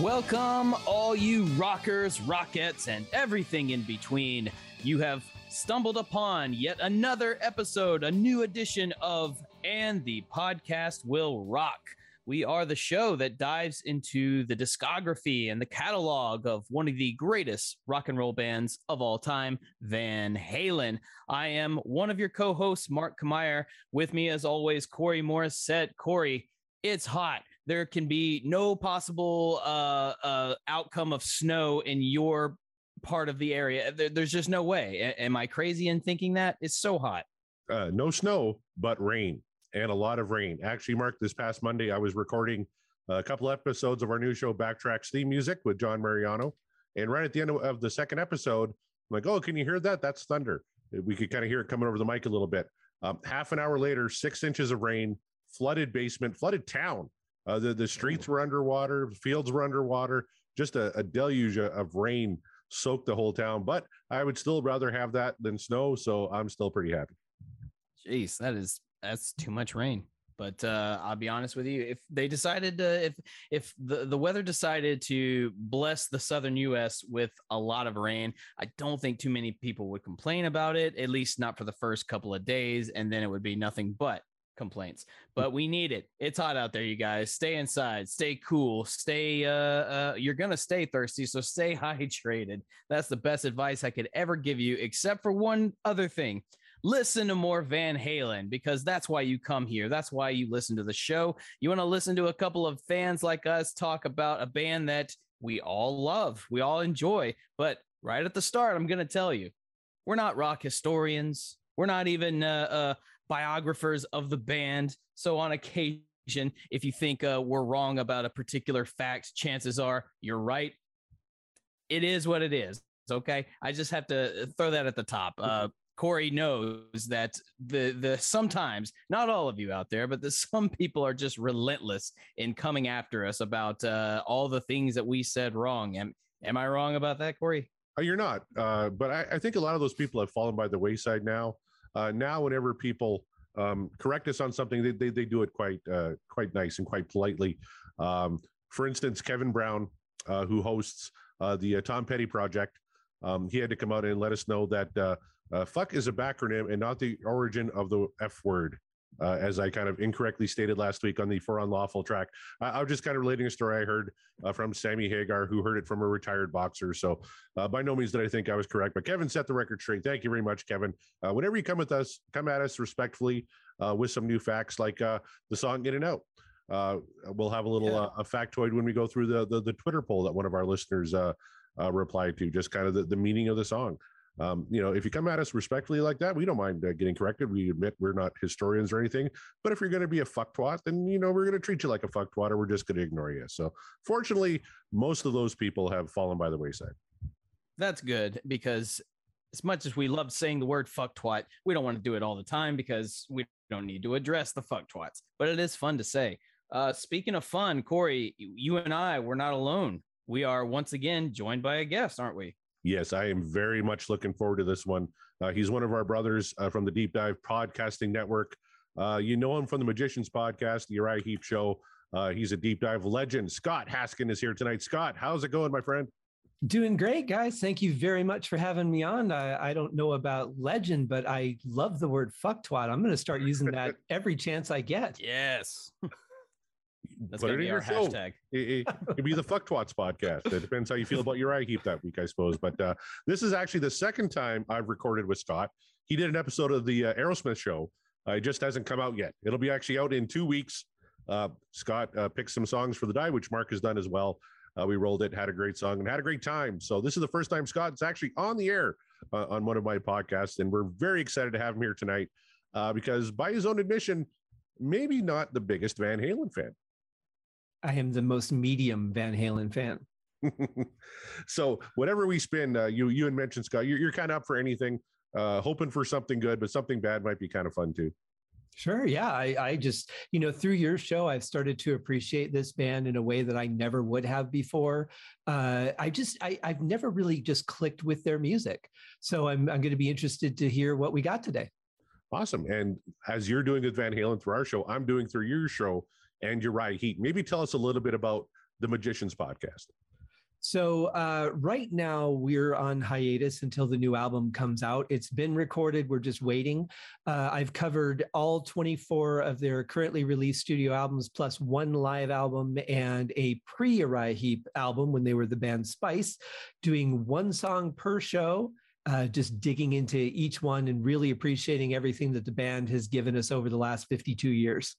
Welcome, all you rockers, rockets, and everything in between. You have stumbled upon yet another episode, a new edition of And the Podcast Will Rock. We are the show that dives into the discography and the catalog of one of the greatest rock and roll bands of all time, Van Halen. I am one of your co hosts, Mark Kmeyer. With me, as always, Corey Morissette, Corey, it's hot there can be no possible uh, uh, outcome of snow in your part of the area. There, there's just no way. A- am I crazy in thinking that? It's so hot. Uh, no snow, but rain and a lot of rain. Actually, Mark, this past Monday, I was recording a couple episodes of our new show, Backtracks Theme Music with John Mariano. And right at the end of, the second episode, I'm like, oh, can you hear that? That's thunder. We could kind of hear it coming over the mic a little bit. Um, half an hour later, six inches of rain, flooded basement, flooded town. Uh, the the streets were underwater, fields were underwater, just a, a deluge of rain soaked the whole town. But I would still rather have that than snow, so I'm still pretty happy. Jeez, that is that's too much rain. But uh, I'll be honest with you, if they decided to, if if the, the weather decided to bless the southern U.S. with a lot of rain, I don't think too many people would complain about it. At least not for the first couple of days, and then it would be nothing but complaints. But we need it. It's hot out there, you guys. Stay inside, stay cool, stay uh, uh you're going to stay thirsty, so stay hydrated. That's the best advice I could ever give you except for one other thing. Listen to more Van Halen because that's why you come here. That's why you listen to the show. You want to listen to a couple of fans like us talk about a band that we all love, we all enjoy. But right at the start, I'm going to tell you, we're not rock historians. We're not even uh, uh, biographers of the band. So on occasion, if you think uh, we're wrong about a particular fact, chances are you're right. It is what it is. Okay. I just have to throw that at the top. Uh, Corey knows that the the sometimes not all of you out there, but the some people are just relentless in coming after us about uh, all the things that we said wrong. Am am I wrong about that, Corey? Uh, you're not, uh, but I, I, think a lot of those people have fallen by the wayside now. Uh, now, whenever people um, correct us on something, they, they, they do it quite uh, quite nice and quite politely. Um, for instance, Kevin Brown, uh, who hosts the Tom Petty Project, um, he had to come out and let us know that uh, fuck is a backronym and not the origin of the F word. Uh, as I kind of incorrectly stated last week on the For Unlawful track. I, I was just kind of relating a story I heard uh, from Sammy Hagar, who heard it from a retired boxer. So uh, by no means did I think I was correct, but Kevin set the record straight. Thank you very much, Kevin. Uh, whenever you come with us, come at us respectfully uh, with some new facts like uh, the song In and Out. we'll have a little Yeah. a factoid when we go through the, the the Twitter poll that one of our listeners replied to, just kind of the, the meaning of the song um, you know, if you come at us respectfully like that, we don't mind uh, getting corrected. We admit we're not historians or anything. But if you're going to be a fuck twat, then you know we're going to treat you like a fuck twat, or we're just going to ignore you. So, fortunately, most of those people have fallen by the wayside. That's good because as much as we love saying the word fuck twat, we don't want to do it all the time because we don't need to address the fuck twats. But it is fun to say. Uh, speaking of fun, Corey, you and I, we're not alone. We are once again joined by a guest, aren't we? Yes, I am very much looking forward to this one. Uh, he's one of our brothers uh, from the Deep Dive Podcasting Network. Uh, you know him from the Magicians Podcast, the Uriah Heep Show. Uh, he's a deep dive legend. Scott Haskins is here tonight. Scott, how's it going, my friend? Doing great, guys. Thank you very much for having me on. I, I don't know about legend, but I love the word fuck twat. I'm going to start using that every chance I get. Yes. That's Put it in your show. hashtag. It, it could be the Fuck Twats podcast. It depends how you feel about Uriah Heep that week, I suppose. But uh, this is actually the second time I've recorded with Scott. He did an episode of the uh, Aerosmith show. Uh, it just hasn't come out yet. It'll be actually out in two weeks. Uh, Scott uh, picked some songs for the die, which Mark has done as well. Uh, we rolled it, had a great song, and had a great time. So this is the first time Scott's actually on the air uh, on one of my podcasts, and we're very excited to have him here tonight uh, because, by his own admission, maybe not the biggest Van Halen fan. I am the most medium Van Halen fan. so whatever we spin, uh, you you had mentioned Scott, you're, you're kind of up for anything, uh, hoping for something good, but something bad might be kind of fun too. Sure. Yeah. I, I just, you know, through your show, I've started to appreciate this band in a way that I never would have before. Uh, I just, I, I've never really just clicked with their music. So I'm, I'm going to be interested to hear what we got today. Awesome. And as you're doing with Van Halen through our show, I'm doing through your show and Uriah Heep. Maybe tell us a little bit about the Magicians podcast. So uh, right now we're on hiatus until the new album comes out. It's been recorded. We're just waiting. Uh, I've covered all 24 of their currently released studio albums, plus one live album and a pre-Uriah Heep album when they were the band Spice, doing one song per show. Uh, just digging into each one and really appreciating everything that the band has given us over the last 52 years.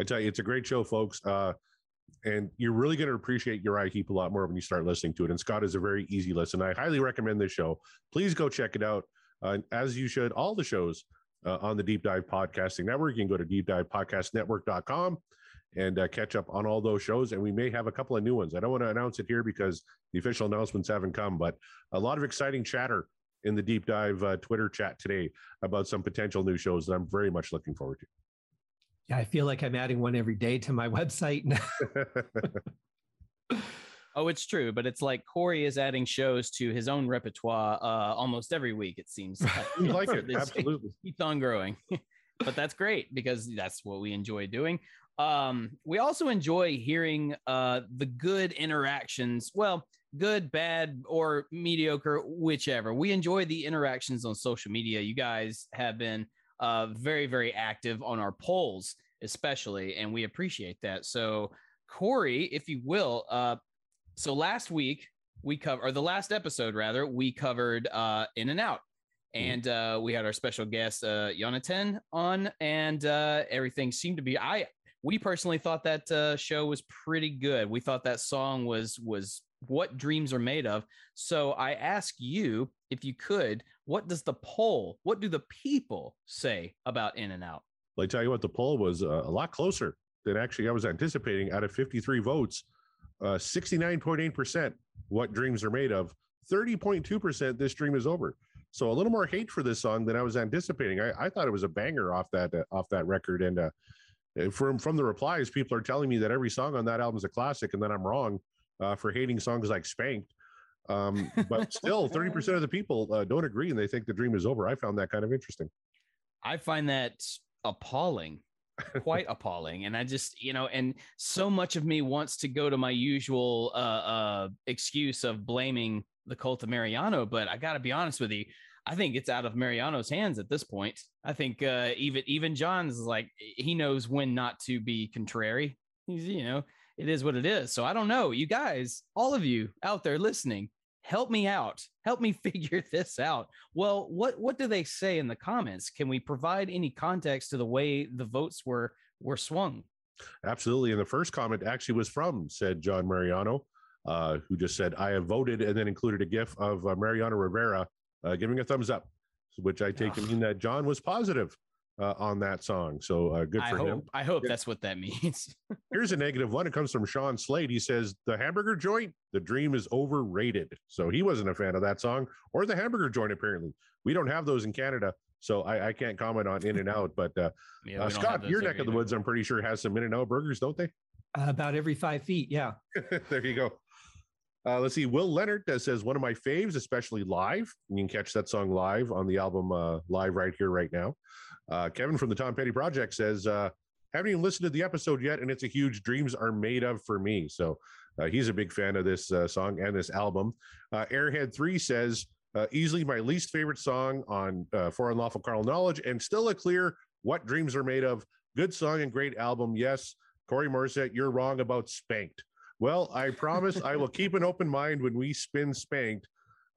I tell you, it's a great show, folks. Uh, and you're really going to appreciate Uriah Heep a lot more when you start listening to it. And Scott is a very easy listen. I highly recommend this show. Please go check it out, uh, as you should. All the shows uh, on the Deep Dive Podcasting Network. You can go to deepdivepodcastnetwork.com and uh, catch up on all those shows. And we may have a couple of new ones. I don't want to announce it here because the official announcements haven't come, but a lot of exciting chatter in the Deep Dive uh, Twitter chat today about some potential new shows that I'm very much looking forward to. Yeah, I feel like I'm adding one every day to my website. oh, it's true, but it's like Corey is adding shows to his own repertoire uh, almost every week. It seems like, we like it absolutely. Keeps on growing, but that's great because that's what we enjoy doing. Um, we also enjoy hearing uh, the good interactions. Well, good, bad, or mediocre, whichever. We enjoy the interactions on social media. You guys have been uh, very, very active on our polls, especially, and we appreciate that. So, Corey, if you will, uh, so last week we covered, or the last episode rather, we covered uh, In and Out, and uh, we had our special guest uh, Jonathan on, and uh, everything seemed to be. I we personally thought that uh, show was pretty good. We thought that song was was what dreams are made of. So I ask you if you could, what does the poll, what do the people say about In and Out? Well, I tell you what, the poll was uh, a lot closer than actually I was anticipating. Out of 53 votes, uh, 69.8% what dreams are made of, 30.2% this dream is over. So a little more hate for this song than I was anticipating. I, I thought it was a banger off that uh, off that record, and uh, from from the replies, people are telling me that every song on that album is a classic, and then I'm wrong uh, for hating songs like Spanked. Um, but still, 30% of the people uh, don't agree and they think the dream is over. I found that kind of interesting. I find that appalling, quite appalling. And I just, you know, and so much of me wants to go to my usual uh, uh, excuse of blaming the cult of Mariano. But I got to be honest with you. I think it's out of Mariano's hands at this point. I think uh, even even John's like he knows when not to be contrary. He's you know it is what it is. So I don't know. You guys, all of you out there listening, help me out. Help me figure this out. Well, what what do they say in the comments? Can we provide any context to the way the votes were were swung? Absolutely. And the first comment actually was from said John Mariano, uh, who just said, "I have voted," and then included a GIF of uh, Mariano Rivera uh, giving a thumbs up, which I take to mean that John was positive uh, on that song. So uh, good I for hope him. I hope that's what that means. Here's a negative one. It comes from Sean Slade. He says the hamburger joint, the dream is overrated. So he wasn't a fan of that song or the hamburger joint. Apparently, we don't have those in Canada, so I, I can't comment on In and Out. But uh, Yeah, uh, Scott, your neck of the woods, I'm pretty sure has some In and Out burgers, don't they? about every five feet. Yeah. there you go. Uh, let's see. Will Leonard uh, says one of my faves, especially live. You can catch that song live on the album uh, live right here, right now. Uh, Kevin from the Tom Petty Project says, uh, haven't even listened to the episode yet, and it's a huge dreams are made of for me. So uh, he's a big fan of this uh, song and this album. Uh, Airhead Three says, uh, easily my least favorite song on uh, For Unlawful Carnal Knowledge, and still a clear what dreams are made of. Good song and great album. Yes, Corey Morissette, you're wrong about Spanked. Well, I promise I will keep an open mind when we spin Spanked.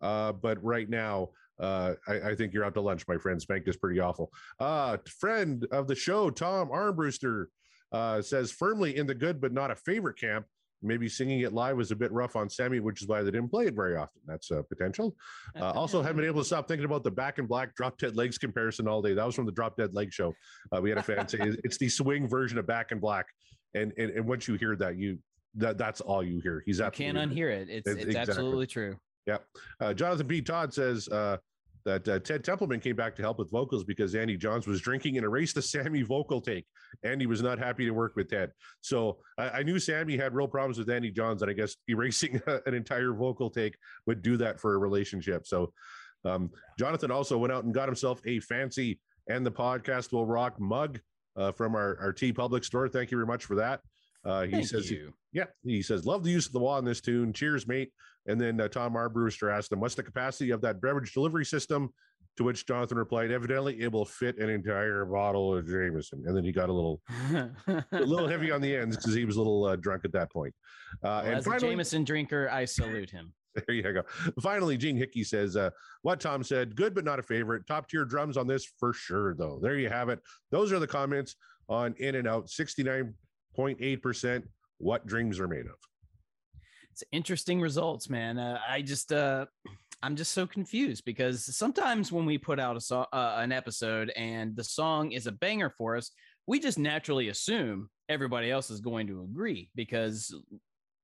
Uh, but right now, uh, I, I think you're out to lunch, my friend. Spanked is pretty awful. Uh, friend of the show, Tom Armbruster, uh, says firmly in the good but not a favorite camp. Maybe singing it live was a bit rough on Sammy, which is why they didn't play it very often. That's a potential. Uh, also, haven't been able to stop thinking about the Back in Black Drop Dead Legs comparison all day. That was from the Drop Dead Leg show. Uh, we had a fan say it's the swing version of Back in Black, and and, and once you hear that, you that that's all you hear. He's You absolutely can't unhear it. It's It's- it's exactly. absolutely true. Yep. Uh, Jonathan P. Todd says uh, that uh, Ted Templeman came back to help with vocals because Andy Johns was drinking and erased the Sammy vocal take. Andy was not happy to work with Ted. So I, I knew Sammy had real problems with Andy Johns, and I guess erasing an entire vocal take would do that for a relationship. So um, Jonathan also went out and got himself a fancy and the podcast will rock mug uh, from our, our TeePublic store. Thank you very much for that. Uh, he Thank says, you. yeah, he says, love the use of the wah in this tune. Cheers, mate. And then uh, Tom Brewster asked him, what's the capacity of that beverage delivery system? To which Jonathan replied, evidently it will fit an entire bottle of Jameson. And then he got a little, a little heavy on the ends because he was a little uh, drunk at that point. Uh, Well, and as a finally, Jameson drinker, I salute him. there you go. Finally, Gene Hickey says, uh, what Tom said, good but not a favorite. Top tier drums on this for sure, though. There you have it. Those are the comments on In and Out 69.8%. What dreams are made of. It's interesting results, man. Uh, I just uh I'm just so confused because sometimes when we put out a song, uh, an episode and the song is a banger for us, we just naturally assume everybody else is going to agree because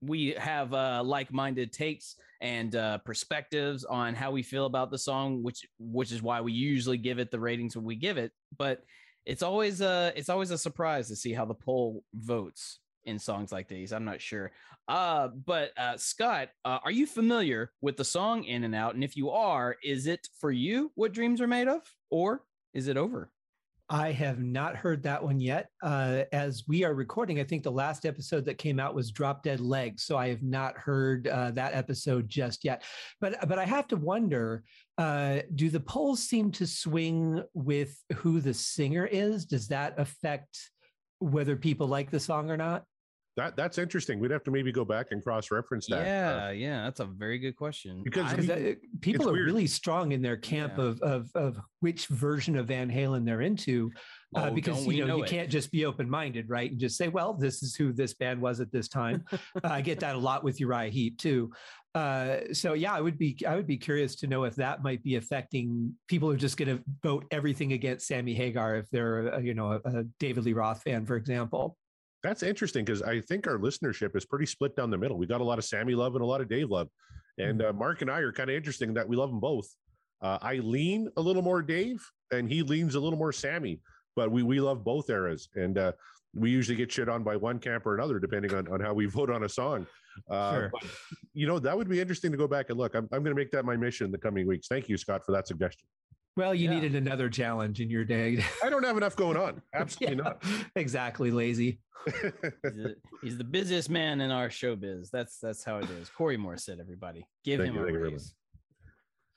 we have uh, like-minded takes and uh, perspectives on how we feel about the song, which which is why we usually give it the ratings when we give it. But it's always uh it's always a surprise to see how the poll votes in songs like these. I'm not sure. Uh, but uh, Scott, uh, are you familiar with the song In and Out? And if you are, is it for you what dreams are made of, or is it over? I have not heard that one yet. Uh, as we are recording, I think the last episode that came out was Drop Dead Legs, so I have not heard uh, that episode just yet. But but I have to wonder: uh, Do the polls seem to swing with who the singer is? Does that affect whether people like the song or not? That that's interesting. We'd have to maybe go back and cross reference that. Yeah, yeah, that's a very good question. Because I- Because uh, people are weird. really strong in their camp Yeah. of, of of which version of Van Halen they're into, uh, Oh, because you know, know you it. can't just be open minded, right? And just say, well, this is who this band was at this time. uh, I get that a lot with Uriah Heep too. Uh, so yeah, I would be I would be curious to know if that might be affecting people who are just going to vote everything against Sammy Hagar if they're uh, you know a, a David Lee Roth fan, for example. That's interesting because I think our listenership is pretty split down the middle. We got a lot of Sammy love and a lot of Dave love. And uh, Mark and I are kind of interesting that we love them both. Uh, I lean a little more Dave and he leans a little more Sammy, but we, we love both eras. And uh, we usually get shit on by one camp or another, depending on, on how we vote on a song. Uh, Sure. but, you know, that would be interesting to go back and look. I'm, I'm going to make that my mission in the coming weeks. Thank you, Scott, for that suggestion. Well, you Yeah. needed another challenge in your day. I don't have enough going on. Absolutely Yeah, exactly, lazy. he's, the, he's the busiest man in our showbiz. That's that's how it is. Corey Morissette, everybody, give Thank him you, a thank you very raise.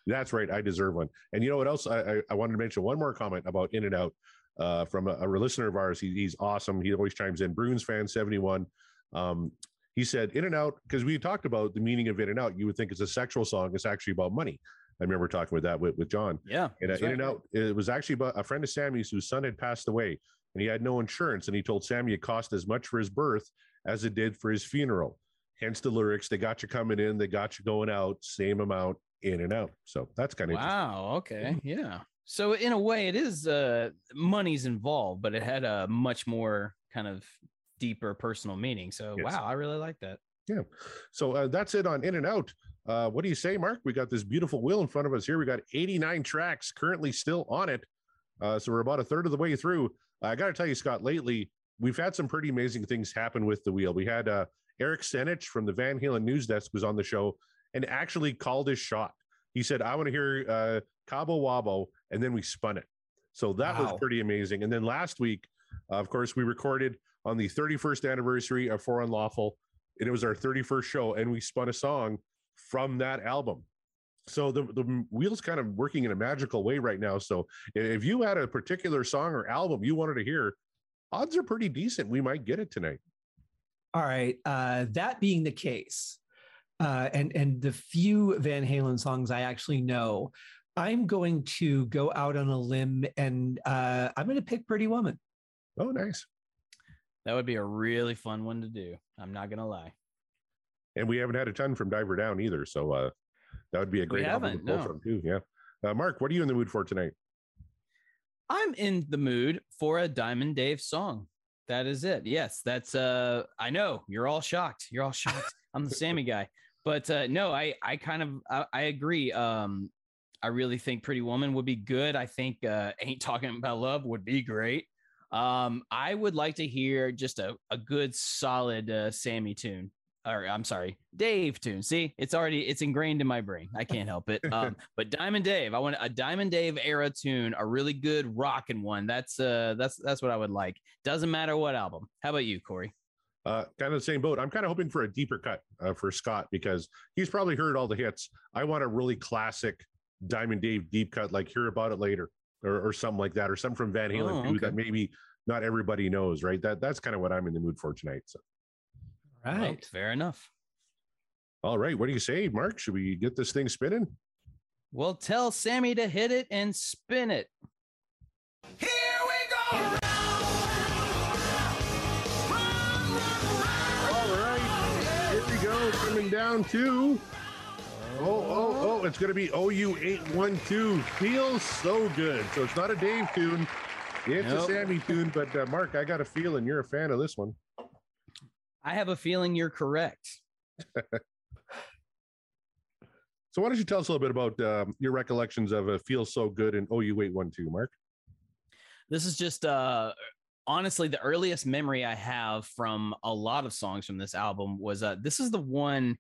That's right. I deserve one. And you know what else? I, I, I wanted to mention one more comment about In and Out uh, from a, a listener of ours. He, he's awesome. He always chimes in. Bruins fan 71. Um, he said, In and Out, because we talked about the meaning of In and Out. You would think it's a sexual song. It's actually about money. I remember talking with that with, with John. Yeah. And uh, In and Out, it was actually about a friend of Sammy's whose son had passed away and he had no insurance. And he told Sammy it cost as much for his birth as it did for his funeral. Hence the lyrics. They got you coming in, they got you going out, same amount in and out. So that's kind of Wow. Okay. Yeah. So in a way, it is uh, money's involved, but it had a much more kind of deeper personal meaning. So Yes. wow, I really like that. Yeah. So uh, that's it on In and Out. Uh, what do you say, Mark? We got this beautiful wheel in front of us here. We got 89 tracks currently still on it. Uh, so we're about a third of the way through. I got to tell you, Scott, lately we've had some pretty amazing things happen with the wheel. We had uh, Eric Senich from the Van Halen News Desk was on the show and actually called his shot. He said, I want to hear uh, Cabo Wabo. And then we spun it. So that was pretty amazing. And then last week, uh, of course, we recorded on the 31st anniversary of For Unlawful and it was our 31st show and we spun a song from that album so the, the wheels kind of working in a magical way right now so if you had a particular song or album you wanted to hear odds are pretty decent we might get it tonight All right. Uh, that being the case, uh, and and the few Van Halen songs I actually know, I'm going to go out on a limb and uh, I'm going to pick Pretty Woman. oh nice That would be a really fun one to do. I'm not gonna lie. and we haven't had a ton from diver down either so uh that would be a great album to haven't, pull no. from too yeah uh, mark what are you in the mood for tonight I'm in the mood for a Diamond Dave song. That is it. Yes, that's uh I know you're all shocked. You're all shocked. I'm the Sammy guy. But uh no, I I kind of I, I agree. Um I really think Pretty Woman would be good. I think uh Ain't Talking About Love would be great. Um I would like to hear just a, a good solid uh Sammy tune. Or I'm sorry, Dave tune. See, it's already it's ingrained in my brain. I can't help it. Um, but Diamond Dave, I want a Diamond Dave era tune, a really good rocking one. That's uh that's that's what I would like. Doesn't matter what album. How about you, Corey? Uh, kind of the same boat. I'm kind of hoping for a deeper cut uh, for Scott because he's probably heard all the hits. I want a really classic Diamond Dave deep cut, like hear about it later, or, or something like that, or something from Van Halen Oh, okay. that maybe not everybody knows. Right? That that's kind of what I'm in the mood for tonight. So, Right. Well, fair enough. all right, what do you say, Mark? Should we get this thing spinning? Well, tell Sammy to hit it and spin it. Here we go. Down to. Oh, oh, oh, it's going to be OU812. Feels so good. So it's not a Dave tune. It's Nope. a Sammy tune, but uh, Mark, I got a feeling you're a fan of this one. I have a feeling you're correct. So why don't you tell us a little bit about um, your recollections of a "Feels So Good" and OU812, Mark? This is just uh honestly the earliest memory I have from a lot of songs from this album was uh this is the one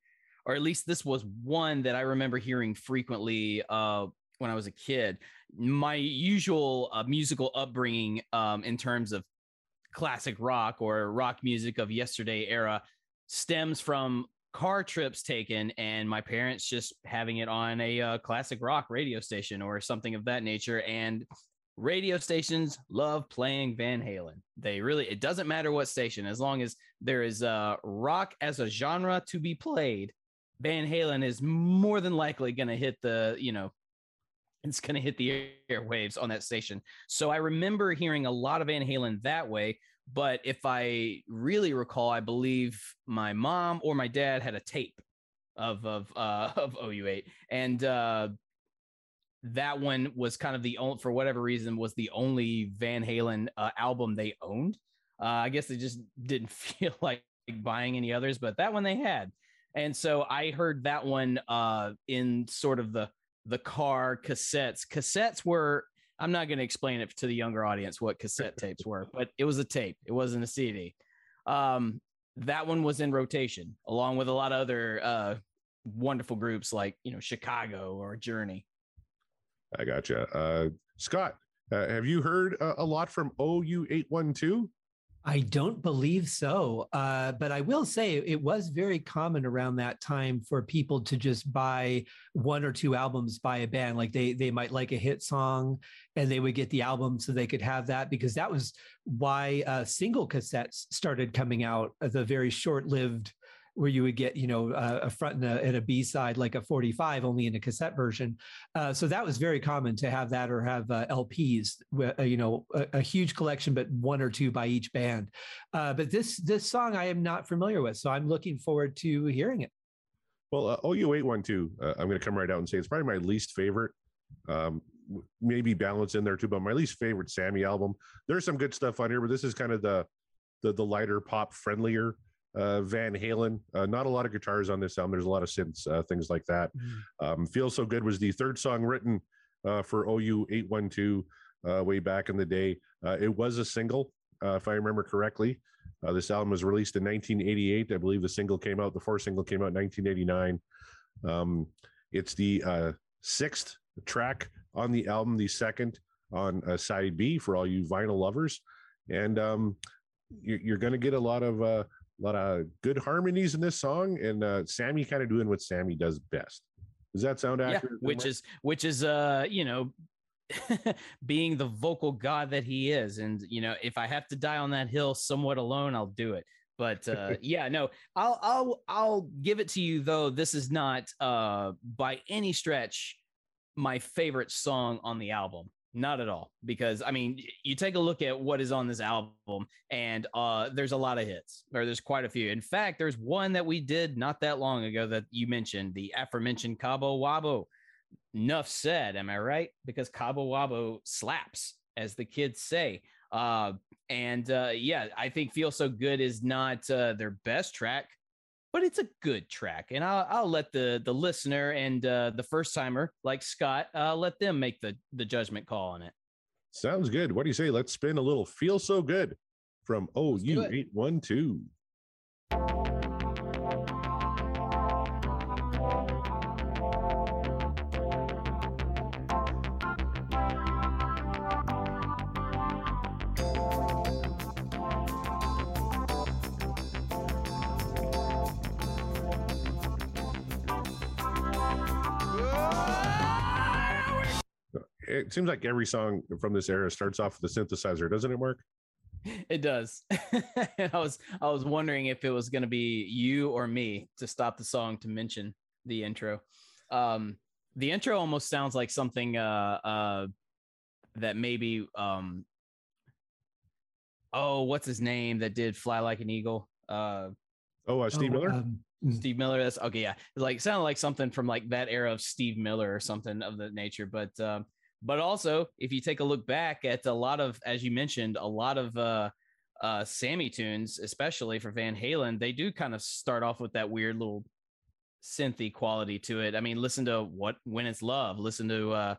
or at least this was one that I remember hearing frequently uh when I was a kid. My usual uh, musical upbringing um in terms of classic rock or rock music of yesterday era stems from car trips taken and my parents just having it on a uh, classic rock radio station or something of that nature and radio stations love playing Van Halen. They really it doesn't matter what station as long as there is uh rock as a genre to be played, Van Halen is more than likely going to hit the, you know, it's going to hit the airwaves on that station. So I remember hearing a lot of Van Halen that way, but if I really recall, I believe my mom or my dad had a tape of of uh of OU8 and uh that one was kind of the only for whatever reason was the only Van Halen uh, album they owned. Uh, I guess they just didn't feel like buying any others, but that one they had. And so I heard that one uh, in sort of the the car cassettes. Cassettes were I'm not going to explain it to the younger audience what cassette tapes were, but it was a tape. It wasn't a CD. Um, that one was in rotation along with a lot of other uh, wonderful groups like you know Chicago or Journey. I gotcha. Uh, Scott, uh, have you heard uh, a lot from OU812? I don't believe so. Uh, but I will say it was very common around that time for people to just buy one or two albums by a band. Like they they might like a hit song and they would get the album so they could have that because that was why uh, single cassettes started coming out. The very short lived where you would get you know uh, a front and a, and a B side like a 45 only in a cassette version. Uh, so that was very common to have that or have uh, LPs, uh, you know, a, a, huge collection, but one or two by each band. Uh, but this this song I am not familiar with, so I'm looking forward to hearing it. Well, uh, OU812, uh, I'm going to come right out and say it's probably my least favorite. Um, maybe balance in there too, but my least favorite Sammy album. There's some good stuff on here, but this is kind of the the, the lighter pop friendlier uh, Van Halen. Uh, not a lot of guitars on this album. There's a lot of synths, uh, things like that. Mm. Um, Feel So Good was the third song written uh, for OU 812 uh, way back in the day. Uh, it was a single, if I remember correctly. this album was released in 1988. I believe the single came out, the fourth single came out in 1989. Um, it's the sixth track on the album, the second on side B for all you vinyl lovers. And um, you're, you're going to get a lot of a lot of good harmonies in this song, and uh, Sammy kind of doing what Sammy does best. Does that sound accurate? Yeah, which is which is uh you know being the vocal god that he is, and you know if I have to die on that hill somewhat alone, I'll do it. But uh, yeah, no, I'll I'll I'll give it to you though. This is not uh by any stretch my favorite song on the album. Not at all, because I mean, you take a look at what is on this album, and uh, there's a lot of hits, or there's quite a few. In fact, there's one that we did not that long ago that you mentioned, the aforementioned Cabo Wabo. Enough said, am I right? Because Cabo Wabo slaps, as the kids say. Uh, and uh, yeah, I think "Feel So Good" is not uh, their best track, but it's a good track and i'll, I'll let the the listener and uh, the first timer like scott uh, let them make the the judgment call on it. Sounds good. What do you say? Let's spin a little feel so good from ou 812 it seems like every song from this era starts off with a synthesizer, doesn't it, Mark? It does. I was I was wondering if it was going to be you or me to stop the song to mention the intro. Um, the intro almost sounds like something uh, uh, that maybe um, oh, what's his name that did "Fly Like an Eagle"? Uh, oh, uh, Steve oh, Miller. Um, mm. Steve Miller. That's okay. Yeah, like sounded like something from like that era of Steve Miller or something of the nature. But um, but also, if you take a look back at a lot of, as you mentioned, a lot of uh, uh, Sammy tunes, especially for Van Halen, they do kind of start off with that weird little synthy quality to it. I mean, listen to what when it's love. Listen to uh,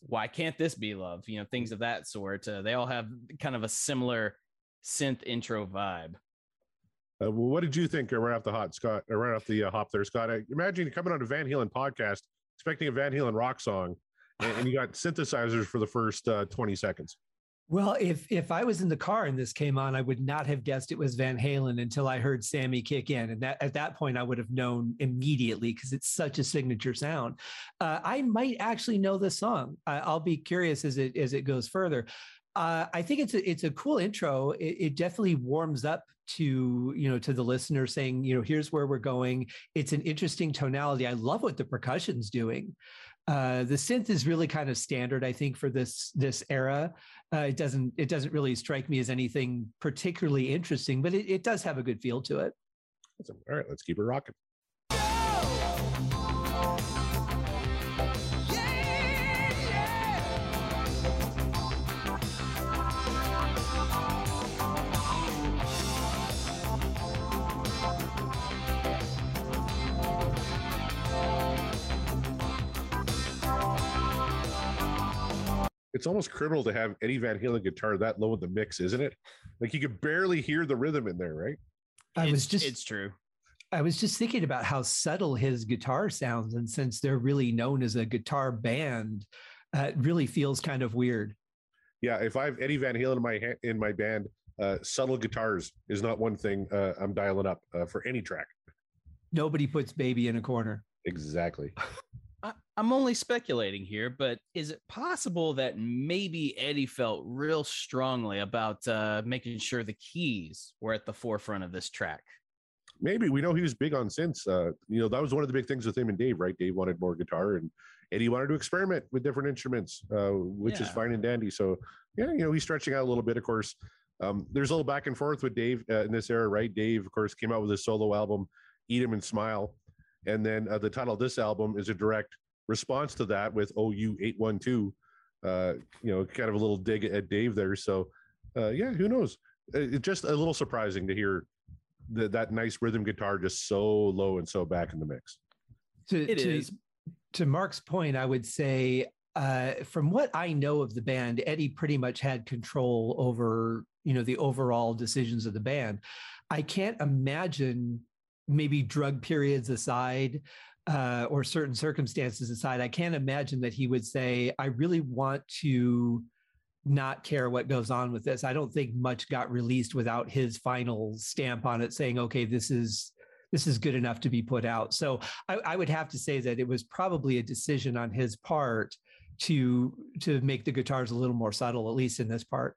why can't this be love? You know, things of that sort. Uh, they all have kind of a similar synth intro vibe. Uh, well, what did you think right off the hot Scott? Right off the uh, hop there, Scott. I imagine coming on a Van Halen podcast, expecting a Van Halen rock song, and you got synthesizers for the first uh, 20 seconds. Well, if if I was in the car and this came on, I would not have guessed it was Van Halen until I heard Sammy kick in, and that at that point I would have known immediately because it's such a signature sound. Uh, I might actually know this song. I, will be curious as it as it goes further. Uh, I think it's a it's a cool intro. It, it, definitely warms up to you know to the listener, saying you know here's where we're going. It's an interesting tonality. I love what the percussion's doing. Uh, the synth is really kind of standard, I think, for this this era. Uh, it doesn't it doesn't really strike me as anything particularly interesting, but it, it does have a good feel to it. Awesome. All right, let's keep it rocking. It's almost criminal to have Eddie Van Halen guitar that low in the mix, isn't it? Like you could barely hear the rhythm in there, right? I was just it's true. I was just thinking about how subtle his guitar sounds, and since they're really known as a guitar band, uh, it really feels kind of weird. Yeah, if I have Eddie Van Halen in my in my band, uh, subtle guitars is not one thing uh, I'm dialing up uh, for any track. Nobody puts baby in a corner. Exactly. I, I'm only speculating here, but is it possible that maybe Eddie felt real strongly about uh, making sure the keys were at the forefront of this track? Maybe we know he was big on synths. Uh, you know, that was one of the big things with him and Dave, right? Dave wanted more guitar, and Eddie wanted to experiment with different instruments, uh, which is fine and dandy. So, yeah, you know, he's stretching out a little bit. Of course, um, there's a little back and forth with Dave uh, in this era, right? Dave, of course, came out with his solo album, "Eat 'Em and Smile," and then uh, the title of this album is a direct response to that with "OU 812." Uh, you know, kind of a little dig at Dave there. So, uh, yeah, who knows? Uh, It's just a little surprising to hear the, that nice rhythm guitar just so low and so back in the mix. to, It to, is. to Mark's point, I would say, uh, from what I know of the band, Eddie pretty much had control over, you know, the overall decisions of the band. I can't imagine, maybe drug periods aside, uh, or certain circumstances aside, I can't imagine that he would say, "I really want to." not care what goes on with this. I don't think much got released without his final stamp on it saying, okay, this is this is good enough to be put out. So I, I would have to say that it was probably a decision on his part to to make the guitars a little more subtle, at least in this part.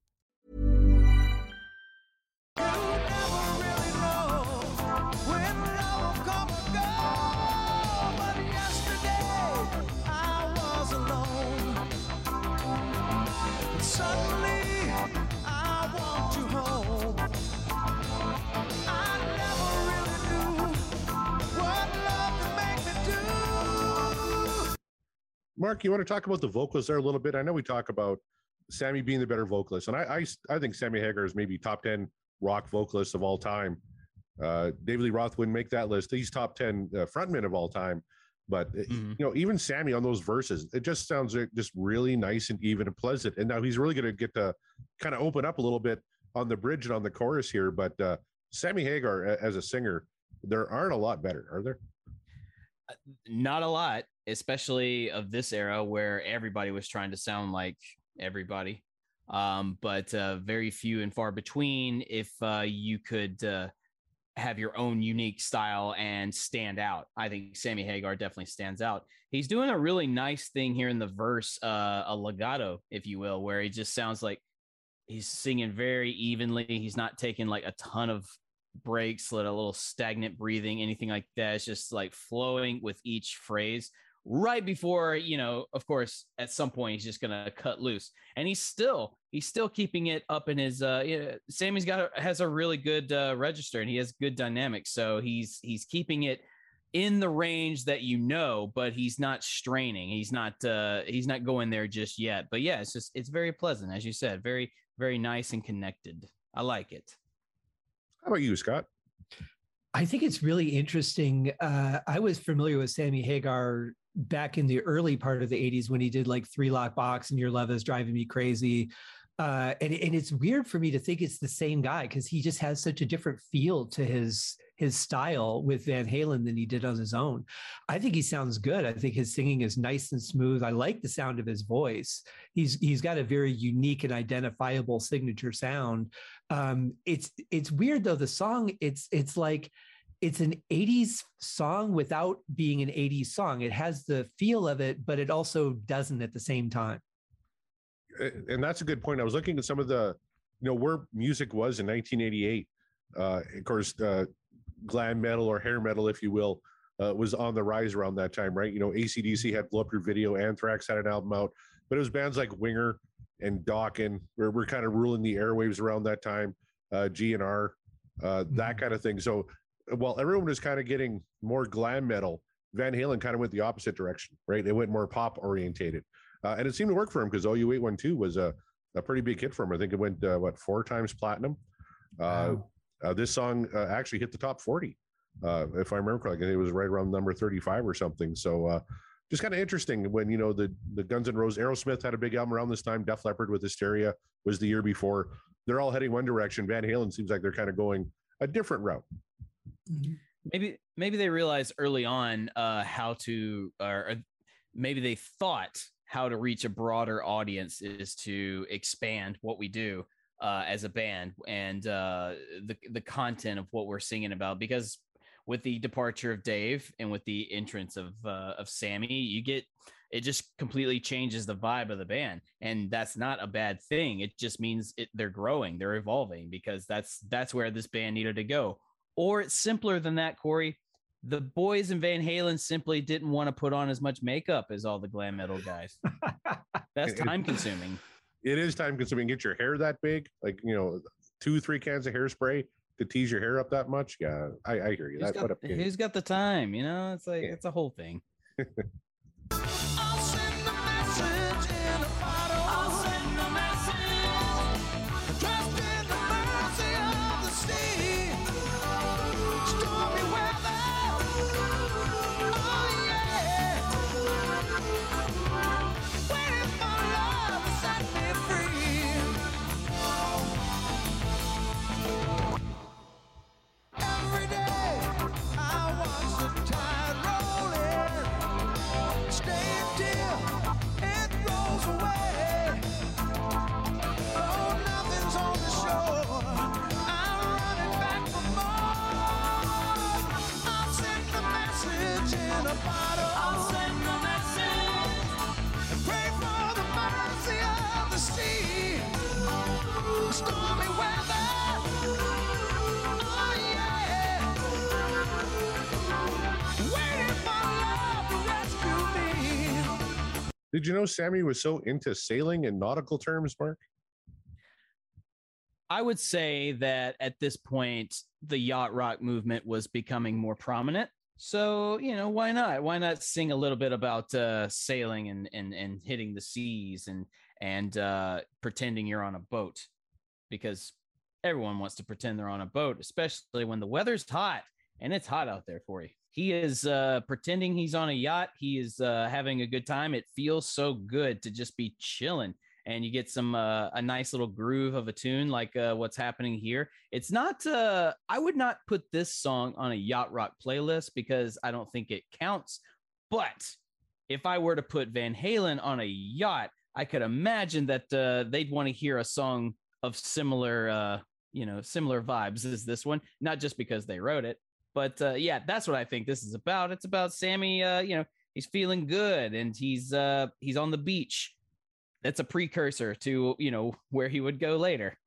Mark, you want to talk about the vocals there a little bit? I know we talk about Sammy being the better vocalist, and I I, I think Sammy Hagar is maybe top ten rock vocalist of all time. Uh, David Lee Roth wouldn't make that list. He's top ten uh, frontman of all time. But uh, Mhm. you know, even Sammy on those verses, it just sounds like just really nice and even and pleasant. And now he's really going to get to kind of open up a little bit on the bridge and on the chorus here. But uh, Sammy Hagar as a singer, there aren't a lot better, are there? Not a lot, especially of this era where everybody was trying to sound like everybody. Um, but uh, very few and far between if uh, you could uh, have your own unique style and stand out. I think Sammy Hagar definitely stands out. He's doing a really nice thing here in the verse, uh, a legato, if you will, where he just sounds like he's singing very evenly. He's not taking like a ton of breaks, let a little stagnant breathing, anything like that. It's just like flowing with each phrase right before, you know, of course, at some point he's just gonna cut loose. And he's still he's still keeping it up in his uh yeah, Sammy's got a, has a really good uh register and he has good dynamics. So he's he's keeping it in the range that you know, but he's not straining. He's not uh he's not going there just yet. But yeah, it's just it's very pleasant, as you said, very, very nice and connected. I like it. How about you, Scott? I think it's really interesting. Uh, I was familiar with Sammy Hagar back in the early part of the 80s when he did like Three Lock Box and Your Love is Driving Me Crazy. Uh, and, and it's weird for me to think it's the same guy because he just has such a different feel to his his style with Van Halen than he did on his own. I think he sounds good. I think his singing is nice and smooth. I like the sound of his voice. He's he's got a very unique and identifiable signature sound. Um, it's it's weird though. The song it's it's like it's an 80s song without being an 80s song. It has the feel of it, but it also doesn't at the same time. and that's a good point. I was looking at some of the, you know, where music was in 1988. Uh, of course, uh, glam metal or hair metal, if you will, uh, was on the rise around that time, right? You know, ACDC had Blow Up Your Video, Anthrax had an album out, but it was bands like Winger and Dokken were, were kind of ruling the airwaves around that time, uh, GNR, uh, that kind of thing. So while everyone was kind of getting more glam metal, Van Halen kind of went the opposite direction, right? They went more pop orientated. Uh, and it seemed to work for him because OU812 was a, a pretty big hit for him. I think it went, uh, what, four times platinum. Uh, uh, this song uh, actually hit the top 40, uh, if I remember correctly. It was right around number 35 or something. So uh, just kind of interesting when, you know, the, the Guns N' Roses, Aerosmith had a big album around this time. Def Leppard with Hysteria was the year before. They're all heading one direction. Van Halen seems like they're kind of going a different route. Maybe maybe they realized early on uh how to or, or maybe they thought how to reach a broader audience is to expand what we do uh as a band and uh the the content of what we're singing about. Because with the departure of Dave and with the entrance of uh of Sammy you get it just completely changes the vibe of the band. And that's not a bad thing. It just means it, they're growing they're evolving because that's that's where this band needed to go or it's simpler than that, Corey. The boys in Van Halen simply didn't want to put on as much makeup as all the glam metal guys. That's time consuming. It is time consuming. Get your hair that big, like, you know, two, three cans of hairspray to tease your hair up that much. Yeah, I, I hear you. Who's That, got, who's got the time? You know, it's like, it's a whole thing. Did you know Sammy was so into sailing and nautical terms, Mark? I would say that at this point, the yacht rock movement was becoming more prominent. So, you know, why not? Why not sing a little bit about uh, sailing and, and, and hitting the seas and, and uh, pretending you're on a boat? Because everyone wants to pretend they're on a boat, especially when the weather's hot and it's hot out there for you. He is uh, pretending he's on a yacht. He is uh, having a good time. It feels so good to just be chilling and you get some uh, a nice little groove of a tune like uh, what's happening here. It's not. Uh, I would not put this song on a yacht rock playlist because I don't think it counts. But if I were to put Van Halen on a yacht, I could imagine that uh, they'd want to hear a song of similar, uh, you know, similar vibes as this one. Not just because they wrote it, but uh, yeah, that's what I think this is about. It's about Sammy. Uh, you know, he's feeling good and he's uh, he's on the beach that's a precursor to you know where he would go later.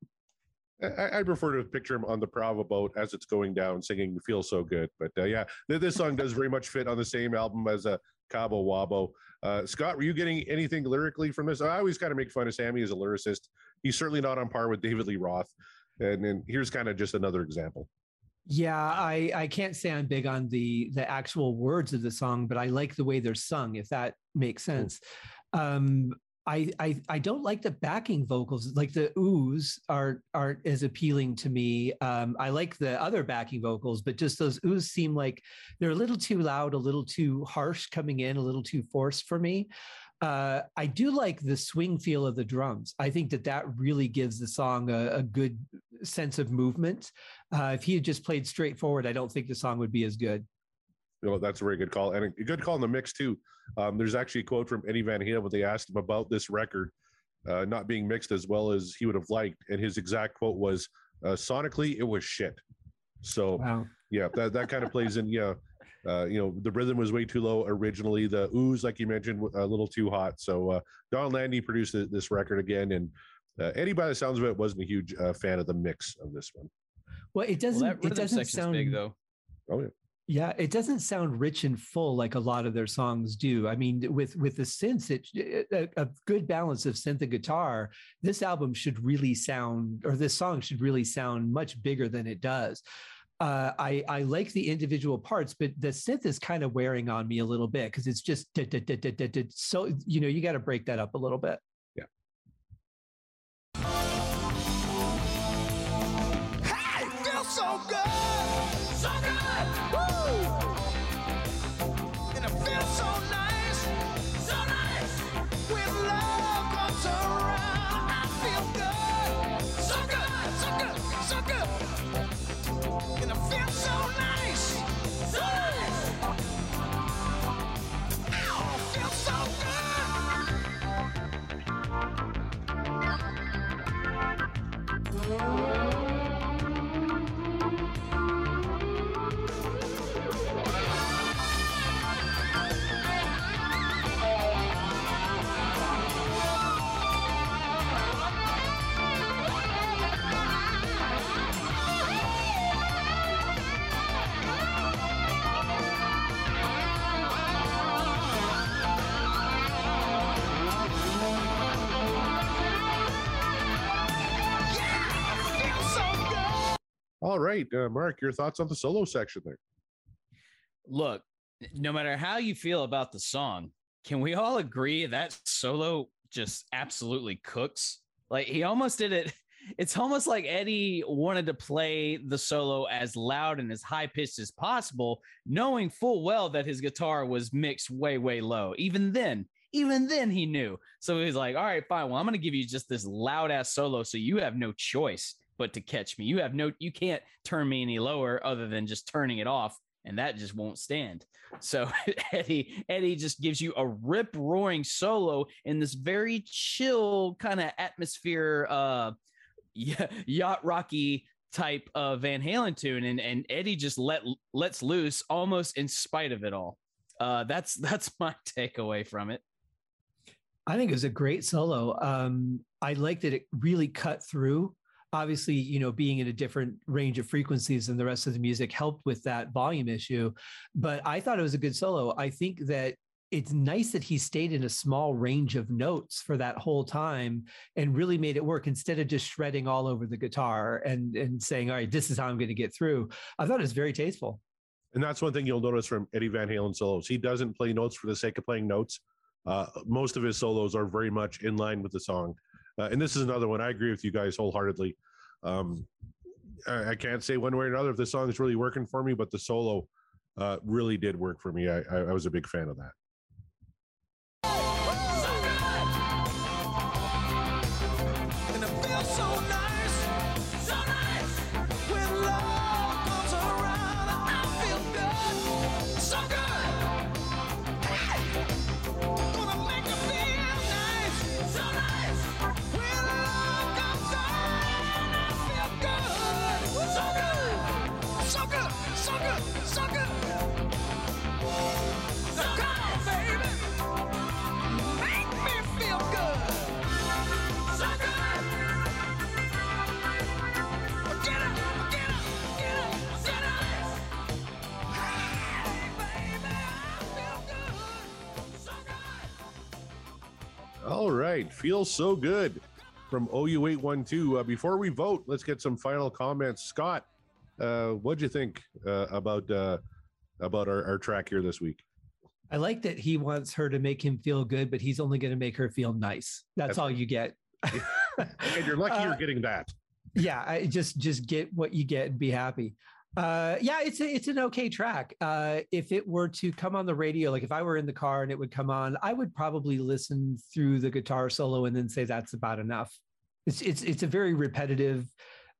I, I prefer to picture him on the prow of a boat as it's going down, singing "Feel So Good." But uh, yeah, th- this song does very much fit on the same album as a Cabo Wabo. Uh, Scott, were you getting anything lyrically from this? I always kind of make fun of Sammy as a lyricist. He's certainly not on par with David Lee Roth. And then here's kind of just another example. Yeah, I I can't say I'm big on the the actual words of the song, but I like the way they're sung. If that makes sense. Um, I, I I don't like the backing vocals. Like the oohs are aren't as appealing to me. Um, I like the other backing vocals, but just those oohs seem like they're a little too loud, a little too harsh coming in, a little too forced for me. Uh, I do like the swing feel of the drums. I think that that really gives the song a, a good sense of movement. Uh, if he had just played straightforward, I don't think the song would be as good. Know, that's a very good call and a good call in the mix too. Um, there's actually a quote from Eddie Van Halen when they asked him about this record uh, not being mixed as well as he would have liked, and his exact quote was, uh, "Sonically, it was shit." So Wow. yeah, that that kind of plays in. Yeah, uh, you know, the rhythm was way too low originally. The ooze, like you mentioned, a little too hot. So uh, Donn Landee produced this record again, and uh, Eddie, by the sounds of it, wasn't a huge uh, fan of the mix of this one. Well, it doesn't. Well, it doesn't sound big though. Oh yeah. Yeah, it doesn't sound rich and full like a lot of their songs do. I mean, with with the synths, it, a, a good balance of synth and guitar. This album should really sound, or this song should really sound much bigger than it does. Uh, I I like the individual parts, but the synth is kind of wearing on me a little bit because it's just so you know you got to break that up a little bit. All right, uh, Mark, your thoughts on the solo section there? Look, no matter how you feel about the song, can we all agree that solo just absolutely cooks? Like he almost did it. It's almost like Eddie wanted to play the solo as loud and as high pitched as possible, knowing full well that his guitar was mixed way, way low. Even then, even then he knew. So he was like, all right, fine. Well, I'm going to give you just this loud ass solo. So you have no choice but to catch me. You have no, you can't turn me any lower other than just turning it off. And that just won't stand. So Eddie, Eddie just gives you a rip roaring solo in this very chill kind of atmosphere, uh, yacht rocky type of Van Halen tune, and and Eddie just let lets loose almost in spite of it all. Uh, that's that's my takeaway from it. I think it was a great solo. Um, I liked that it really cut through. Obviously, you know, being in a different range of frequencies than the rest of the music helped with that volume issue. But I thought it was a good solo. I think that it's nice that he stayed in a small range of notes for that whole time and really made it work instead of just shredding all over the guitar and and saying, "All right, this is how I'm going to get through." I thought it was very tasteful. And that's one thing you'll notice from Eddie Van Halen solos. He doesn't play notes for the sake of playing notes. Uh, most of his solos are very much in line with the song. Uh, and this is another one. I agree with you guys wholeheartedly. Um, I, I can't say one way or another if the song is really working for me, but the solo uh, really did work for me. I, I, I was a big fan of that. Feels so good from OU812. Uh, before we vote, let's get some final comments. Scott, uh, what'd you think uh, about uh, about our, our track here this week? I like that he wants her to make him feel good, but he's only going to make her feel nice. That's, That's all you get. And you're lucky Uh, you're getting that. yeah, I just just get what you get and be happy. Uh, yeah, it's a, it's an okay track. Uh, if it were to come on the radio, like if I were in the car and it would come on, I would probably listen through the guitar solo and then say that's about enough. It's it's it's a very repetitive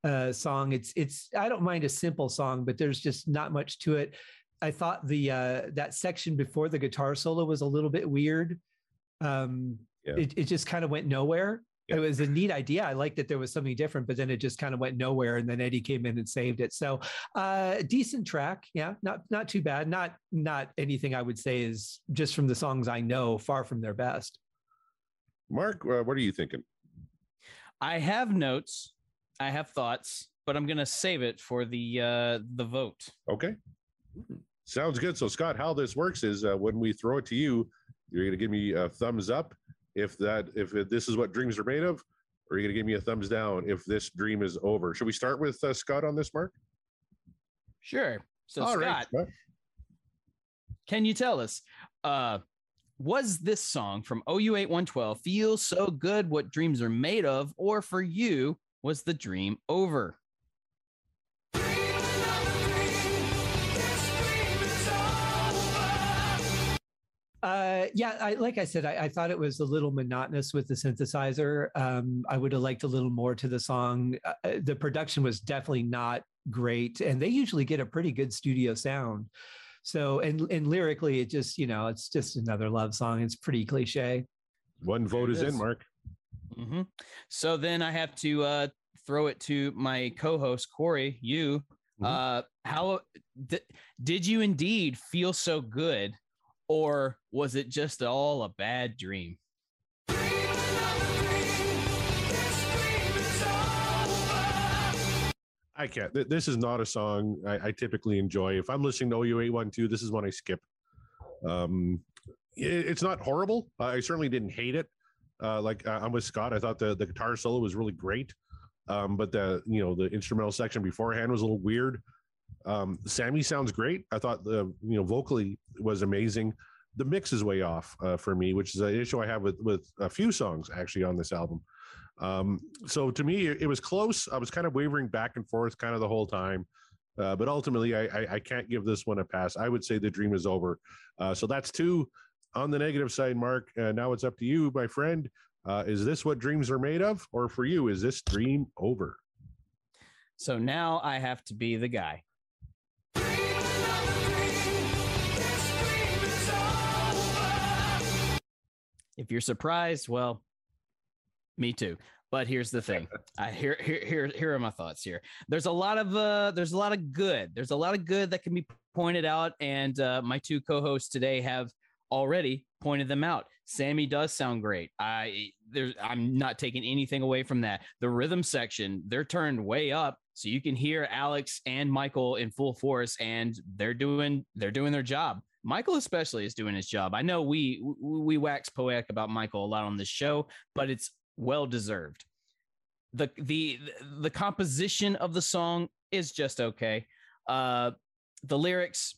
uh, song. It's it's I don't mind a simple song, but there's just not much to it. I thought the uh, that section before the guitar solo was a little bit weird. Um, Yeah. it, it just kind of went nowhere. It was a neat idea. I liked that there was something different, but then it just kind of went nowhere. And then Eddie came in and saved it. So, uh, decent track. Yeah, not not too bad. Not not anything I would say is just from the songs I know, far from their best. Mark, uh, what are you thinking? I have notes, I have thoughts, but I'm gonna save it for the uh the vote. Okay. Sounds good. So, Scott, how this works is uh, when we throw it to you, you're going to give me a thumbs up if that if this is what dreams are made of, or you're going to give me a thumbs down if this dream is over. Should we start with uh, Scott on this, Mark? Sure. So All Scott, right, Scott. can you tell us uh was this song from OU812 feel so good what dreams are made of or for you was the dream over? Uh, yeah, I, like I said, I, I thought it was a little monotonous with the synthesizer. Um, I would have liked a little more to the song. Uh, uh, the production was definitely not great, and they usually get a pretty good studio sound. So, and and lyrically, it just you know, it's just another love song. It's pretty cliche. One vote is it in, is. Mark. hmm So then I have to uh, throw it to my co-host Corey. You, Mhm. uh, how d- did you indeed feel so good, or was it just all a bad dream? I can't. This is not a song I, I typically enjoy. If I'm listening to OU812, this is one I skip. Um, it- it's not horrible. I certainly didn't hate it. Uh, like uh, I'm with Scott. I thought the, the guitar solo was really great. Um, but the you know the instrumental section beforehand was a little weird. Um, Sammy sounds great. I thought the you know vocally was amazing. The mix is way off uh, for me, which is an issue I have with with a few songs actually on this album. Um, so to me, it, was close. I was kind of wavering back and forth kind of the whole time. Uh, but ultimately, I, I, I can't give this one a pass. I would say the dream is over. Uh, so that's two on the negative side, Mark. Uh, now it's up to you, my friend. Uh, is this what dreams are made of? Or for you, is this dream over? So now I have to be the guy. If you're surprised, well, me too. But here's the thing. I here here here here are my thoughts here. There's a lot of uh there's a lot of good. There's a lot of good that can be pointed out and uh my two co-hosts today have already pointed them out. Sammy does sound great. I there's I'm not taking anything away from that. The rhythm section, they're turned way up so you can hear Alex and Michael in full force and they're doing they're doing their job. Michael especially is doing his job. I know we we wax poetic about Michael a lot on this show, but it's well deserved. The the the composition of the song is just okay. Uh the lyrics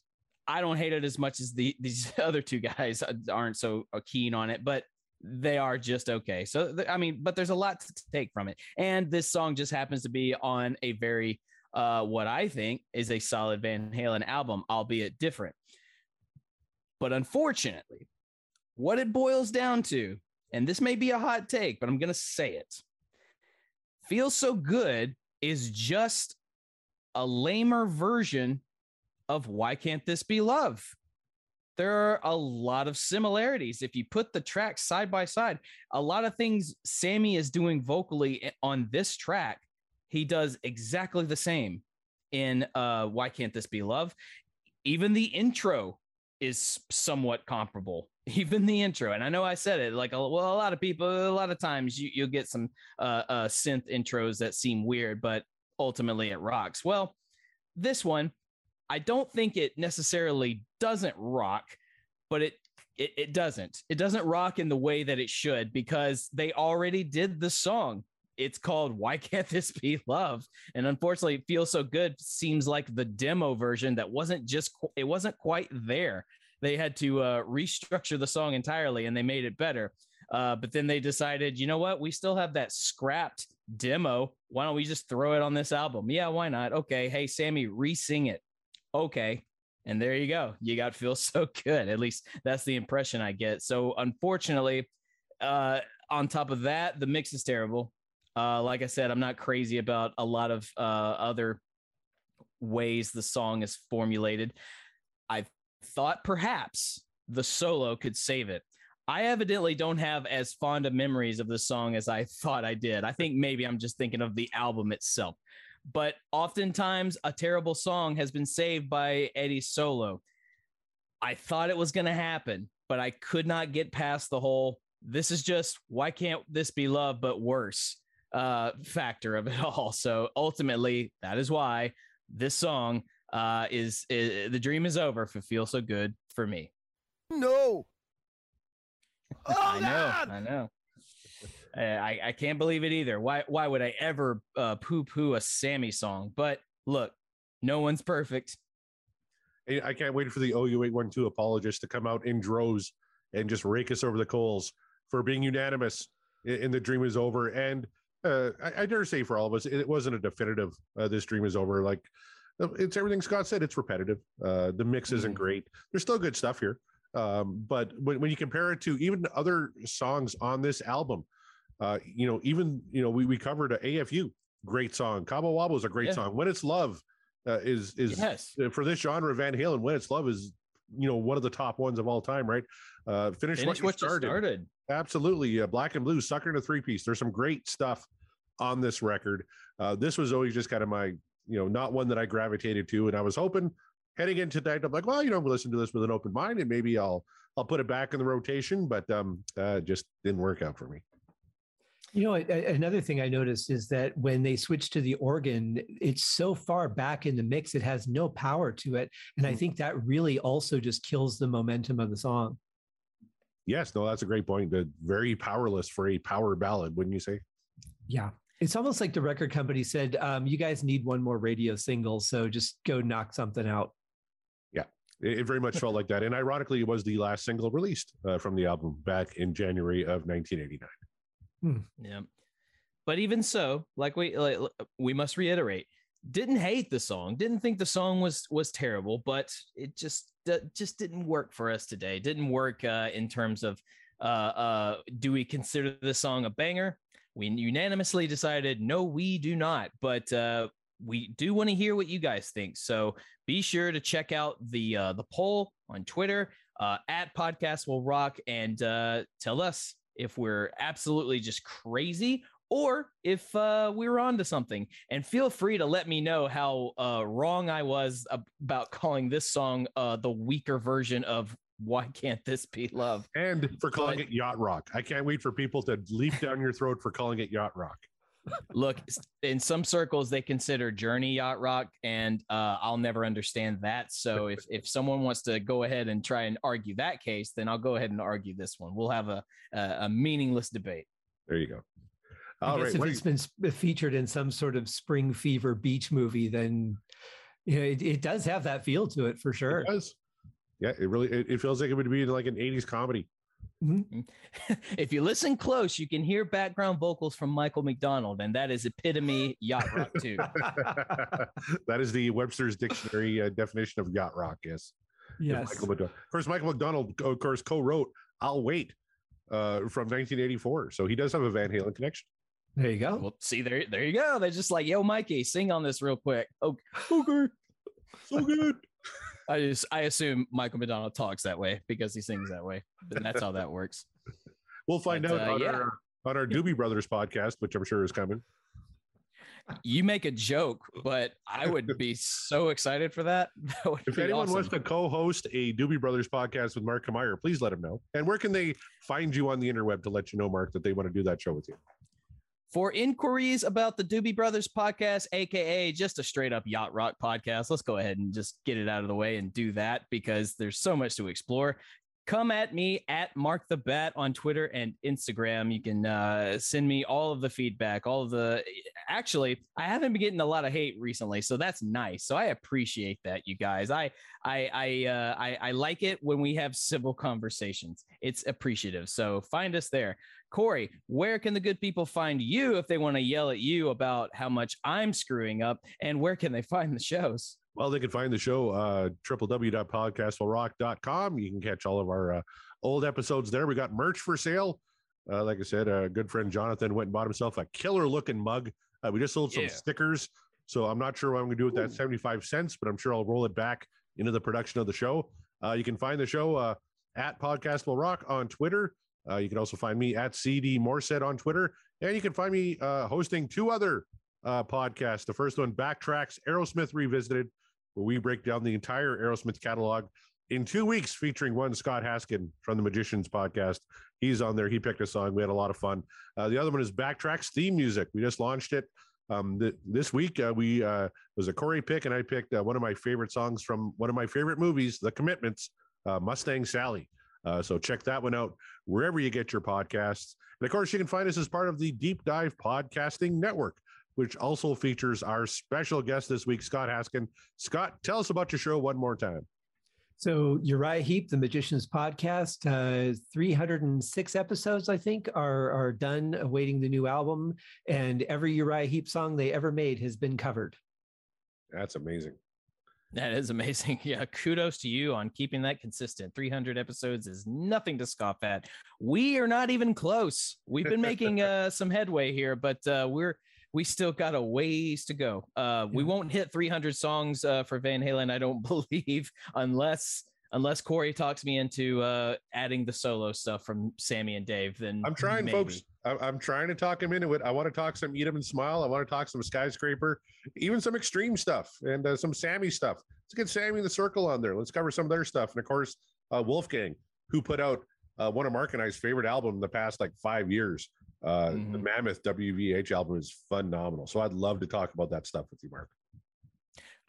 I don't hate it as much as the these other two guys aren't so keen on it, but they are just okay. So I mean, but there's a lot to take from it, and this song just happens to be on a very uh, what I think is a solid Van Halen album, albeit different. But unfortunately, what it boils down to, and this may be a hot take, but I'm gonna say it. Feels so good is just a lamer version of why can't this be love? There are a lot of similarities. If you put the tracks side by side, a lot of things Sammy is doing vocally on this track, he does exactly the same in uh Why Can't This Be Love? Even the intro is somewhat comparable. Even the intro, and I know I said it like a, well, a lot of people, a lot of times you you'll get some uh, uh synth intros that seem weird, but ultimately it rocks. Well, this one I don't think it necessarily doesn't rock, but it, it it doesn't. It doesn't rock in the way that it should because they already did the song. It's called "Why Can't This Be Love?" and unfortunately, feels so good. Seems like the demo version that wasn't just, it wasn't quite there. They had to uh, restructure the song entirely, and they made it better. Uh, but then they decided, you know what? We still have that scrapped demo. Why don't we just throw it on this album? Yeah, why not? Okay. Hey, Sammy, re sing it. Okay. And there you go. You got Feel So Good. At least that's the impression I get. So, unfortunately, uh, on top of that, the mix is terrible. Uh, like I said, I'm not crazy about a lot of uh, other ways the song is formulated. I thought perhaps the solo could save it. I evidently don't have as fond of memories of the song as I thought I did. I think maybe I'm just thinking of the album itself. But oftentimes, a terrible song has been saved by Eddie's solo. I thought it was going to happen, but I could not get past the whole this is just why can't this be love but worse uh factor of it all. So ultimately, that is why this song uh is, is the dream is over if it feels so good for me. No. Oh, I know, God! I know. I, I I can't believe it either. Why why would I ever uh, poo poo a Sammy song? But look, no one's perfect. I I can't wait for the OU812 apologists to come out in droves and just rake us over the coals for being unanimous in, in the dream is over. And uh, I, I dare say for all of us, it wasn't a definitive. Uh, this dream is over. Like it's everything Scott said. It's repetitive. Uh, the mix isn't great. There's still good stuff here. Um, but when, when you compare it to even other songs on this album, uh, you know, even you know, we we covered a AFU, great song. Cabo Wabo is a great Yeah. song. When it's love uh, is is Yes. for this genre. Van Halen, When It's Love is you know one of the top ones of all time, right? Uh, finish, Finish what, you started. Absolutely, uh, Black and Blue, Sucker in a Three Piece. There's some great stuff on this record. Uh, this was always just kind of my you know not one that I gravitated to, and I was hoping heading into tonight, I'm like, well, you know, we'll listen to this with an open mind, and maybe I'll I'll put it back in the rotation, but um, uh, just didn't work out for me. You know, another thing I noticed is that when they switch to the organ, it's so far back in the mix, it has no power to it. And I think that really also just kills the momentum of the song. Yes, no, that's a great point. Uh, very powerless for a power ballad, wouldn't you say? Yeah. It's almost like the record company said, um, you guys need one more radio single. So just go knock something out. Yeah, it, it very much felt like that. And ironically, it was the last single released uh, from the album back in January of 1989. Yeah. But even so, like we like, we must reiterate, didn't hate the song, didn't think the song was was terrible, but it just just didn't work for us today. Didn't work uh, in terms of uh, uh, do we consider the song a banger? We unanimously decided no, we do not. But uh, we do want to hear what you guys think. So be sure to check out the uh, the poll on Twitter uh, at Podcast Will Rock and uh, tell us if we're absolutely just crazy or if uh, we were onto something. And feel free to let me know how uh, wrong I was ab- about calling this song uh, the weaker version of "Why Can't This Be Love." And for calling But- it yacht rock. I can't wait for people to leap down your throat for calling it yacht rock. Look, in some circles they consider Journey yacht rock, and uh, I'll never understand that. So if if someone wants to go ahead and try and argue that case, then I'll go ahead and argue this one. We'll have a a, a meaningless debate. There you go. I All guess right. if what do it's you- been sp- featured in some sort of spring fever beach movie, then you know, it, it does have that feel to it for sure. It does. Yeah, it really it, it feels like it would be like an 80s comedy. if you listen close, you can hear background vocals from Michael McDonald, and that is epitome yacht rock too. that is the Webster's Dictionary uh, definition of yacht rock. Yes. Yes. Michael McDonald. Of course, Michael McDonald, of course, co-wrote "I'll Wait" uh, from 1984, so he does have a Van Halen connection. There you go. Well, see there, there you go. They're just like, "Yo, Mikey, sing on this real quick." Okay, okay, so good. I just, I assume Michael McDonald talks that way because he sings that way, and that's how that works. We'll find But, out uh, on, yeah. our, on our Doobie Brothers podcast, which I'm sure is coming. You make a joke, but I would be so excited for that. That If anyone awesome. wants to co-host a Doobie Brothers podcast with Mark Meyer, please let him know. And where can they find you on the interweb to let you know, Mark, that they want to do that show with you? For inquiries about the Doobie Brothers podcast, aka just a straight up yacht rock podcast, let's go ahead and just get it out of the way and do that because there's so much to explore. Come at me at Mark the Bat on Twitter and Instagram. You can uh, send me all of the feedback, all of the. Actually, I haven't been getting a lot of hate recently, so that's nice. So I appreciate that, you guys. I I I uh, I, I like it when we have civil conversations. It's appreciative. So find us there. Corey, where can the good people find you if they want to yell at you about how much I'm screwing up? And where can they find the shows? Well, they can find the show uh www.podcastwillrock.com. You can catch all of our uh, old episodes there. We got merch for sale. Uh, like I said, a good friend Jonathan went and bought himself a killer looking mug. Uh, we just sold some Yeah. stickers. So I'm not sure what I'm going to do with that 75 cents, but I'm sure I'll roll it back into the production of the show. Uh, you can find the show uh, at Podcast Will Rock on Twitter. Uh, you can also find me at CD Morissette on Twitter. And you can find me uh, hosting two other uh, podcasts. The first one, Backtracks Aerosmith Revisited, where we break down the entire Aerosmith catalog in two weeks, featuring one Scott Haskin from the Magicians podcast. He's on there. He picked a song. We had a lot of fun. Uh, the other one is Backtracks theme music. We just launched it um, th- this week. Uh, we uh, was a Corey pick, and I picked one of my favorite songs from one of my favorite movies, The Commitments, Mustang Sally. Uh, so check that one out wherever you get your podcasts. And of course, you can find us as part of the Deep Dive Podcasting Network, which also features our special guest this week, Scott Haskin. Scott, tell us about your show one more time. So Uriah Heep, the Magicians podcast, uh, 306 episodes, I think, are are done awaiting the new album. And every Uriah Heep song they ever made has been covered. That's amazing. That is amazing. Yeah, kudos to you on keeping that consistent. 300 episodes is nothing to scoff at. We are not even close. We've been making uh, some headway here, but uh, we're we still got a ways to go. Uh, we won't hit 300 songs uh, for Van Halen, I don't believe, unless unless Corey talks me into uh, adding the solo stuff from Sammy and Dave. Then I'm trying, maybe. folks. I- I'm trying to talk him into it. I want to talk some Eat 'em and Smile. I want to talk some Skyscraper, even some extreme stuff and uh, some Sammy stuff. Let's get Sammy in the circle on there. Let's cover some of their stuff. And of course, uh, Wolfgang, who put out uh, one of Mark and I's favorite album in the past like five years. Uh, The Mhm. Mammoth WVH album is phenomenal. So I'd love to talk about that stuff with you, Mark.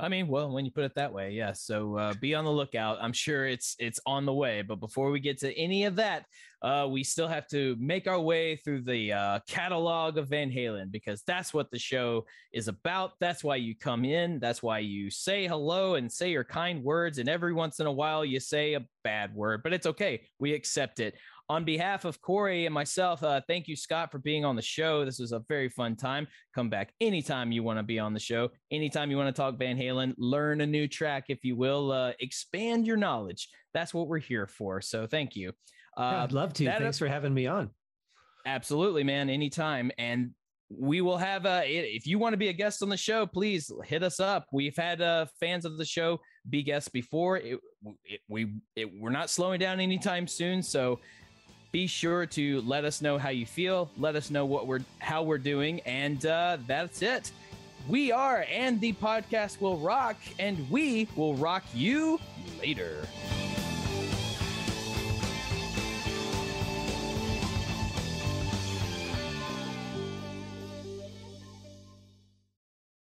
I mean, well, when you put it that way, yeah. So uh, be on the lookout. I'm sure it's it's on the way. But before we get to any of that, uh, we still have to make our way through the uh, catalog of Van Halen because that's what the show is about. That's why you come in. That's why you say hello and say your kind words. And every once in a while, you say a bad word, but it's okay. We accept it. On behalf of Corey and myself, uh, thank you, Scott, for being on the show. This was a very fun time. Come back anytime you want to be on the show. Anytime you want to talk Van Halen, learn a new track, if you will, uh, expand your knowledge. That's what we're here for. So thank you. Uh, I'd love to. Thanks for having me on. Absolutely, man. Anytime. And we will have uh if you want to be a guest on the show please hit us up we've had uh fans of the show be guests before it, it we it, we're not slowing down anytime soon so be sure to let us know how you feel. Let us know what we're how we're doing. And uh that's it. We are and the podcast will rock and we will rock you later